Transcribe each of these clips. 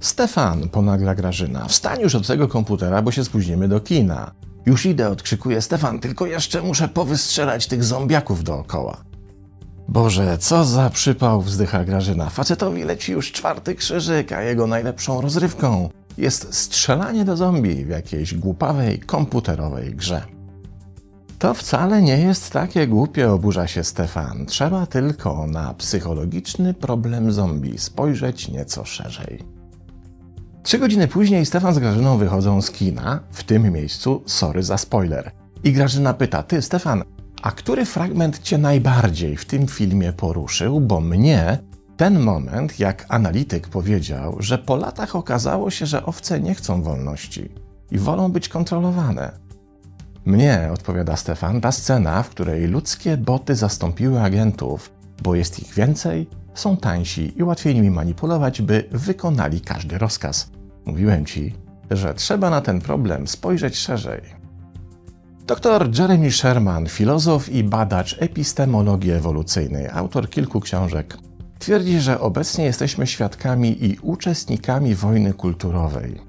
Stefan, ponagla Grażyna, wstań już od tego komputera, bo się spóźnimy do kina. Już idę, odkrzykuje Stefan, tylko jeszcze muszę powystrzelać tych zombiaków dookoła. Boże, co za przypał, wzdycha Grażyna. Facetowi leci już czwarty krzyżyk, a jego najlepszą rozrywką jest strzelanie do zombie w jakiejś głupawej komputerowej grze. To wcale nie jest takie głupie, oburza się Stefan. Trzeba tylko na psychologiczny problem zombie spojrzeć nieco szerzej. Trzy godziny później Stefan z Grażyną wychodzą z kina, w tym miejscu sorry za spoiler. I Grażyna pyta, ty Stefan, a który fragment cię najbardziej w tym filmie poruszył? Bo mnie ten moment, jak analityk powiedział, że po latach okazało się, że owce nie chcą wolności i wolą być kontrolowane. Mnie, odpowiada Stefan, ta scena, w której ludzkie boty zastąpiły agentów, bo jest ich więcej, są tańsi i łatwiej nimi manipulować, by wykonali każdy rozkaz. Mówiłem ci, że trzeba na ten problem spojrzeć szerzej. Dr Jeremy Sherman, filozof i badacz epistemologii ewolucyjnej, autor kilku książek, twierdzi, że obecnie jesteśmy świadkami i uczestnikami wojny kulturowej.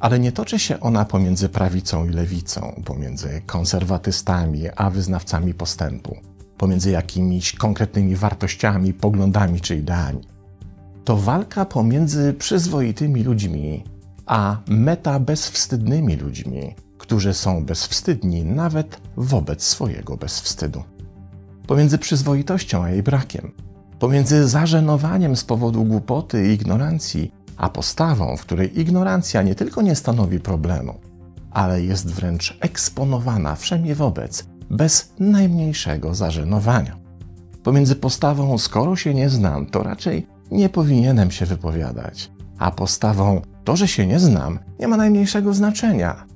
Ale nie toczy się ona pomiędzy prawicą i lewicą, pomiędzy konserwatystami a wyznawcami postępu, pomiędzy jakimiś konkretnymi wartościami, poglądami czy ideami. To walka pomiędzy przyzwoitymi ludźmi a meta bezwstydnymi ludźmi, którzy są bezwstydni nawet wobec swojego bezwstydu. Pomiędzy przyzwoitością a jej brakiem, pomiędzy zażenowaniem z powodu głupoty i ignorancji, a postawą, w której ignorancja nie tylko nie stanowi problemu, ale jest wręcz eksponowana wszędzie wobec, bez najmniejszego zażenowania. Pomiędzy postawą, skoro się nie znam, to raczej nie powinienem się wypowiadać, a postawą, to, że się nie znam, nie ma najmniejszego znaczenia.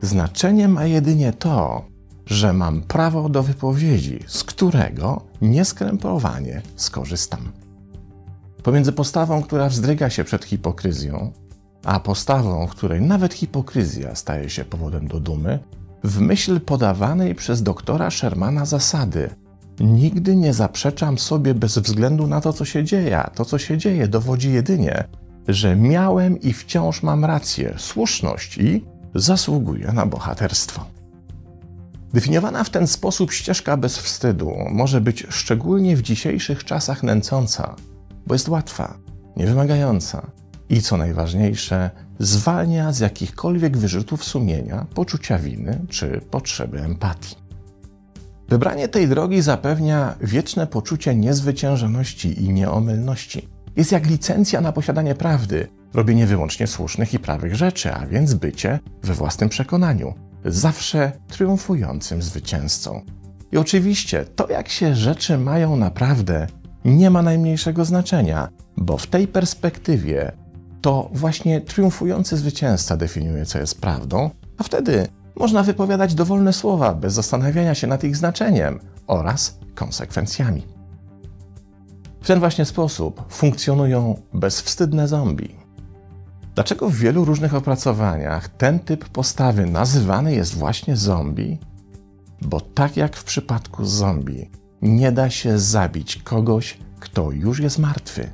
Znaczenie ma jedynie to, że mam prawo do wypowiedzi, z którego nieskrępowanie skorzystam. Pomiędzy postawą, która wzdryga się przed hipokryzją, a postawą, w której nawet hipokryzja staje się powodem do dumy, w myśl podawanej przez doktora Shermana zasady Nigdy nie zaprzeczam sobie bez względu na to, co się dzieje. To, co się dzieje, dowodzi jedynie, że miałem i wciąż mam rację, słuszność i zasługuję na bohaterstwo. Definiowana w ten sposób ścieżka bez wstydu może być szczególnie w dzisiejszych czasach nęcąca, bo jest łatwa, niewymagająca i co najważniejsze, zwalnia z jakichkolwiek wyrzutów sumienia, poczucia winy czy potrzeby empatii. Wybranie tej drogi zapewnia wieczne poczucie niezwyciężoności i nieomylności jest jak licencja na posiadanie prawdy, robienie wyłącznie słusznych i prawych rzeczy, a więc bycie we własnym przekonaniu, zawsze triumfującym zwycięzcą. I oczywiście to, jak się rzeczy mają naprawdę, nie ma najmniejszego znaczenia, bo w tej perspektywie to właśnie triumfujący zwycięzca definiuje, co jest prawdą, a wtedy można wypowiadać dowolne słowa bez zastanawiania się nad ich znaczeniem oraz konsekwencjami. W ten właśnie sposób funkcjonują bezwstydne zombie. Dlaczego w wielu różnych opracowaniach ten typ postawy nazywany jest właśnie zombie? Bo tak jak w przypadku zombie, nie da się zabić kogoś, kto już jest martwy.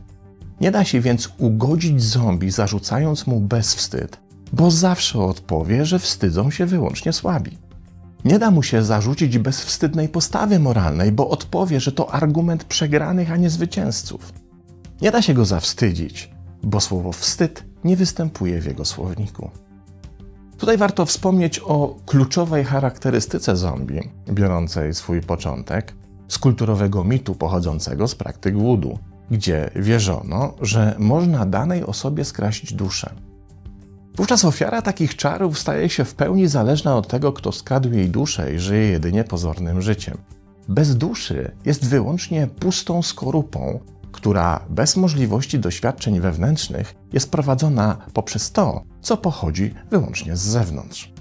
Nie da się więc ugodzić zombie, zarzucając mu bezwstyd, bo zawsze odpowie, że wstydzą się wyłącznie słabi. Nie da mu się zarzucić bezwstydnej postawy moralnej, bo odpowie, że to argument przegranych, a nie zwycięzców. Nie da się go zawstydzić, bo słowo wstyd nie występuje w jego słowniku. Tutaj warto wspomnieć o kluczowej charakterystyce zombie, biorącej swój początek z kulturowego mitu pochodzącego z praktyk wudu, gdzie wierzono, że można danej osobie skraść duszę. Wówczas ofiara takich czarów staje się w pełni zależna od tego, kto skradł jej duszę i żyje jedynie pozornym życiem. Bez duszy jest wyłącznie pustą skorupą, która bez możliwości doświadczeń wewnętrznych jest prowadzona poprzez to, co pochodzi wyłącznie z zewnątrz.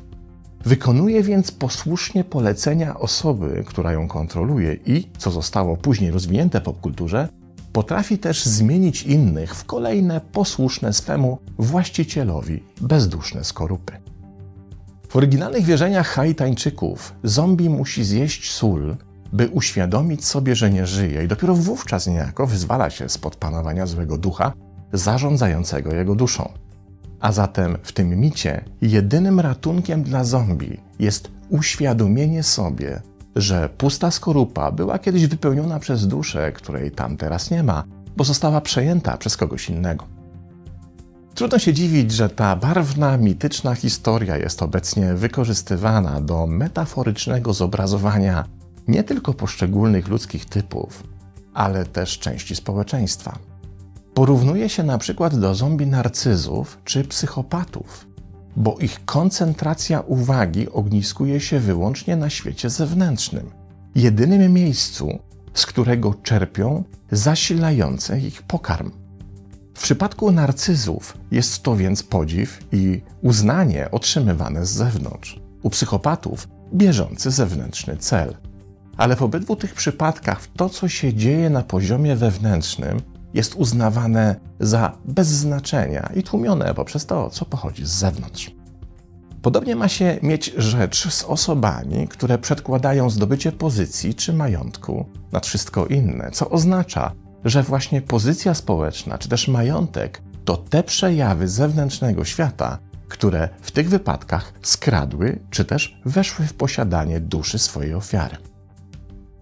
Wykonuje więc posłusznie polecenia osoby, która ją kontroluje i, co zostało później rozwinięte popkulturze, Potrafi też zmienić innych w kolejne posłuszne swemu właścicielowi bezduszne skorupy. W oryginalnych wierzeniach Haitańczyków zombie musi zjeść sól, by uświadomić sobie, że nie żyje i dopiero wówczas niejako wyzwala się spod panowania złego ducha zarządzającego jego duszą. A zatem w tym micie jedynym ratunkiem dla zombie jest uświadomienie sobie, że pusta skorupa była kiedyś wypełniona przez duszę, której tam teraz nie ma, bo została przejęta przez kogoś innego. Trudno się dziwić, że ta barwna, mityczna historia jest obecnie wykorzystywana do metaforycznego zobrazowania nie tylko poszczególnych ludzkich typów, ale też części społeczeństwa. Porównuje się na przykład do zombie narcyzów czy psychopatów, bo ich koncentracja uwagi ogniskuje się wyłącznie na świecie zewnętrznym, jedynym miejscu, z którego czerpią zasilający ich pokarm. W przypadku narcyzów jest to więc podziw i uznanie otrzymywane z zewnątrz. U psychopatów bieżący zewnętrzny cel. Ale w obydwu tych przypadkach to, co się dzieje na poziomie wewnętrznym, jest uznawane za bez znaczenia i tłumione poprzez to, co pochodzi z zewnątrz. Podobnie ma się mieć rzecz z osobami, które przedkładają zdobycie pozycji czy majątku nad wszystko inne, co oznacza, że właśnie pozycja społeczna czy też majątek to te przejawy zewnętrznego świata, które w tych wypadkach skradły czy też weszły w posiadanie duszy swojej ofiary.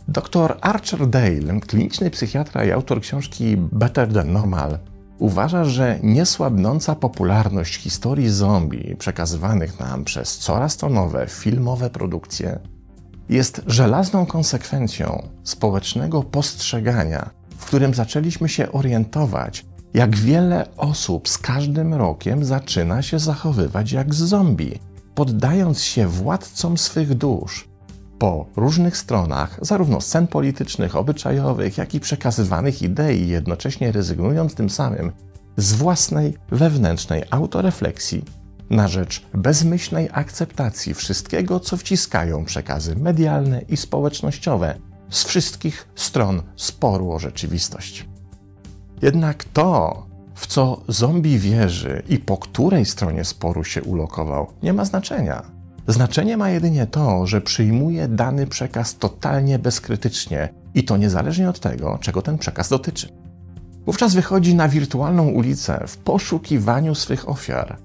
Dr Archer Dale, kliniczny psychiatra i autor książki Better Than Normal, uważa, że niesłabnąca popularność historii zombie przekazywanych nam przez coraz to nowe filmowe produkcje jest żelazną konsekwencją społecznego postrzegania, w którym zaczęliśmy się orientować, jak wiele osób z każdym rokiem zaczyna się zachowywać jak zombie, poddając się władcom swych dusz, po różnych stronach, zarówno scen politycznych, obyczajowych, jak i przekazywanych idei, jednocześnie rezygnując tym samym z własnej wewnętrznej autorefleksji na rzecz bezmyślnej akceptacji wszystkiego, co wciskają przekazy medialne i społecznościowe z wszystkich stron sporu o rzeczywistość. Jednak to, w co zombie wierzy i po której stronie sporu się ulokował, nie ma znaczenia. Znaczenie ma jedynie to, że przyjmuje dany przekaz totalnie bezkrytycznie i to niezależnie od tego, czego ten przekaz dotyczy. Wówczas wychodzi na wirtualną ulicę w poszukiwaniu swych ofiar,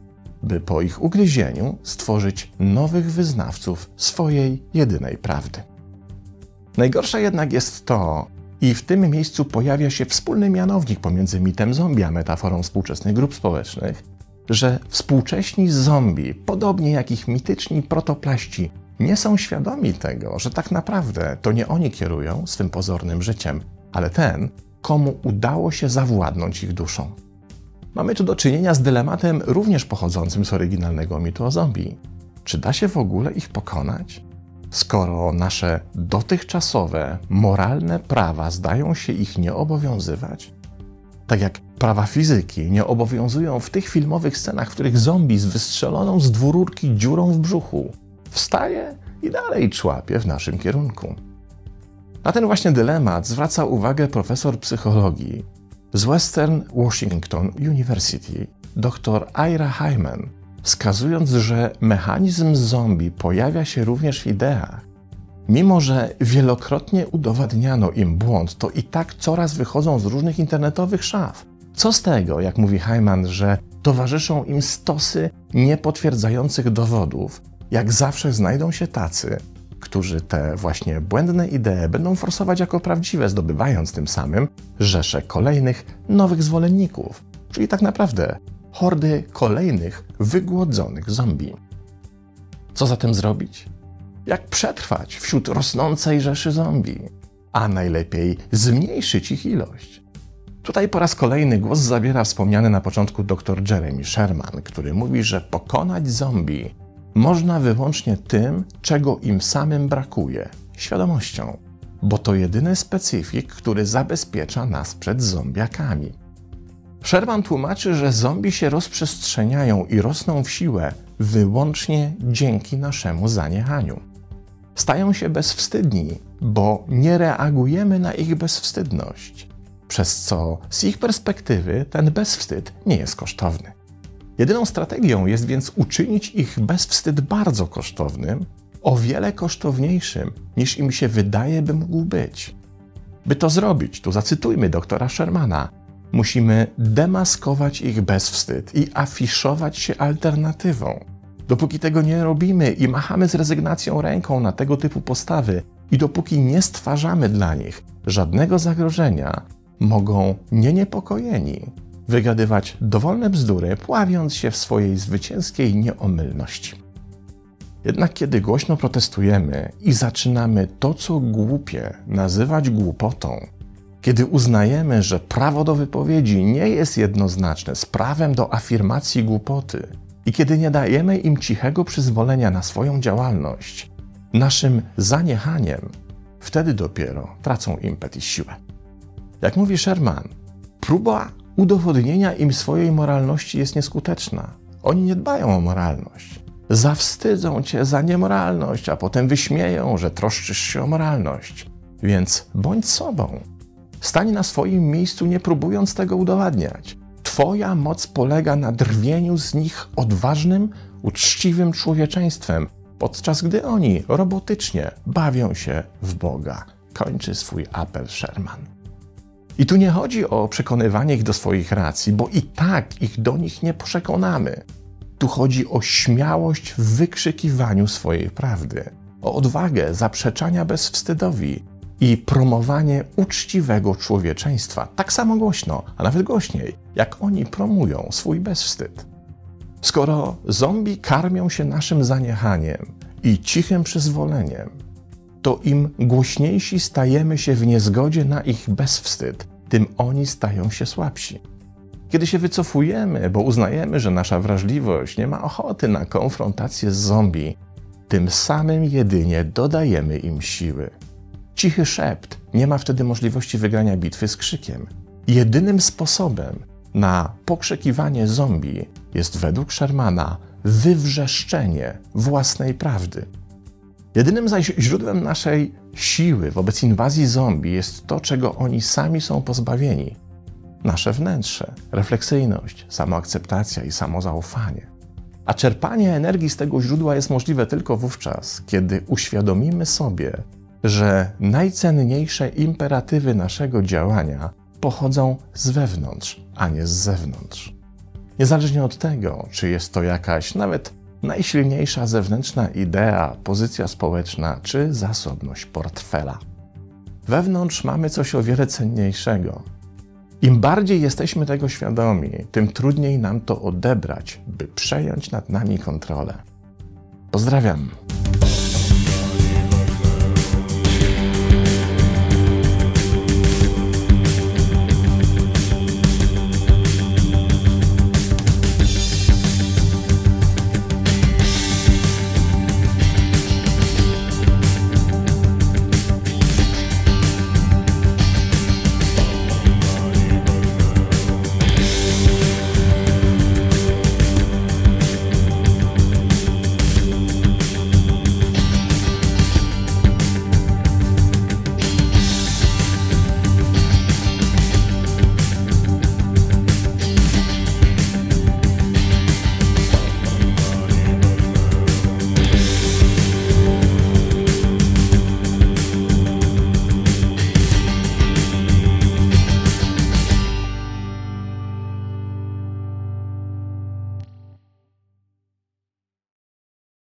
by po ich ugryzieniu stworzyć nowych wyznawców swojej jedynej prawdy. Najgorsze jednak jest to, i w tym miejscu pojawia się wspólny mianownik pomiędzy mitem zombie a metaforą współczesnych grup społecznych, że współcześni zombie, podobnie jak ich mityczni protoplaści, nie są świadomi tego, że tak naprawdę to nie oni kierują swym pozornym życiem, ale ten, komu udało się zawładnąć ich duszą. Mamy tu do czynienia z dylematem również pochodzącym z oryginalnego mitu o zombie. Czy da się w ogóle ich pokonać? Skoro nasze dotychczasowe, moralne prawa zdają się ich nie obowiązywać? Tak jak prawa fizyki nie obowiązują w tych filmowych scenach, w których zombie z wystrzeloną z dwururki dziurą w brzuchu wstaje i dalej człapie w naszym kierunku. Na ten właśnie dylemat zwraca uwagę profesor psychologii z Western Washington University, dr Ira Hyman, wskazując, że mechanizm zombie pojawia się również w ideach, Mimo, że wielokrotnie udowadniano im błąd, to i tak coraz wychodzą z różnych internetowych szaf. Co z tego, jak mówi Hyman, że towarzyszą im stosy niepotwierdzających dowodów? Jak zawsze znajdą się tacy, którzy te właśnie błędne idee będą forsować jako prawdziwe, zdobywając tym samym rzesze kolejnych nowych zwolenników, czyli tak naprawdę hordy kolejnych wygłodzonych zombie. Co zatem zrobić? Jak przetrwać wśród rosnącej rzeszy zombie, a najlepiej zmniejszyć ich ilość. Tutaj po raz kolejny głos zabiera wspomniany na początku dr Jeremy Sherman, który mówi, że pokonać zombie można wyłącznie tym, czego im samym brakuje świadomością, bo to jedyny specyfik, który zabezpiecza nas przed zombiakami. Sherman tłumaczy, że zombie się rozprzestrzeniają i rosną w siłę wyłącznie dzięki naszemu zaniechaniu stają się bezwstydni, bo nie reagujemy na ich bezwstydność, przez co z ich perspektywy ten bezwstyd nie jest kosztowny. Jedyną strategią jest więc uczynić ich bezwstyd bardzo kosztownym, o wiele kosztowniejszym niż im się wydaje, by mógł być. By to zrobić, tu zacytujmy doktora Shermana, musimy demaskować ich bezwstyd i afiszować się alternatywą. Dopóki tego nie robimy i machamy z rezygnacją ręką na tego typu postawy, i dopóki nie stwarzamy dla nich żadnego zagrożenia, mogą nieniepokojeni wygadywać dowolne bzdury, pławiąc się w swojej zwycięskiej nieomylności. Jednak kiedy głośno protestujemy i zaczynamy to, co głupie, nazywać głupotą, kiedy uznajemy, że prawo do wypowiedzi nie jest jednoznaczne z prawem do afirmacji głupoty, i kiedy nie dajemy im cichego przyzwolenia na swoją działalność, naszym zaniechaniem, wtedy dopiero tracą impet i siłę. Jak mówi Sherman, próba udowodnienia im swojej moralności jest nieskuteczna. Oni nie dbają o moralność. Zawstydzą cię za niemoralność, a potem wyśmieją, że troszczysz się o moralność. Więc bądź sobą. Stań na swoim miejscu, nie próbując tego udowadniać. Twoja moc polega na drwieniu z nich odważnym, uczciwym człowieczeństwem, podczas gdy oni robotycznie bawią się w Boga. Kończy swój apel Sherman. I tu nie chodzi o przekonywanie ich do swoich racji, bo i tak ich do nich nie przekonamy. Tu chodzi o śmiałość w wykrzykiwaniu swojej prawdy, o odwagę zaprzeczania bezwstydowi i promowanie uczciwego człowieczeństwa tak samo głośno, a nawet głośniej, jak oni promują swój bezwstyd. Skoro zombie karmią się naszym zaniechaniem i cichym przyzwoleniem, to im głośniejsi stajemy się w niezgodzie na ich bezwstyd, tym oni stają się słabsi. Kiedy się wycofujemy, bo uznajemy, że nasza wrażliwość nie ma ochoty na konfrontację z zombie, tym samym jedynie dodajemy im siły. Cichy szept nie ma wtedy możliwości wygrania bitwy z krzykiem. Jedynym sposobem na pokrzekiwanie zombie jest według Shermana wywrzeszczenie własnej prawdy. Jedynym zaś źródłem naszej siły wobec inwazji zombie jest to, czego oni sami są pozbawieni. Nasze wnętrze, refleksyjność, samoakceptacja i samozaufanie. A czerpanie energii z tego źródła jest możliwe tylko wówczas, kiedy uświadomimy sobie, że najcenniejsze imperatywy naszego działania pochodzą z wewnątrz, a nie z zewnątrz. Niezależnie od tego, czy jest to jakaś nawet najsilniejsza zewnętrzna idea, pozycja społeczna czy zasobność portfela. Wewnątrz mamy coś o wiele cenniejszego. Im bardziej jesteśmy tego świadomi, tym trudniej nam to odebrać, by przejąć nad nami kontrolę. Pozdrawiam.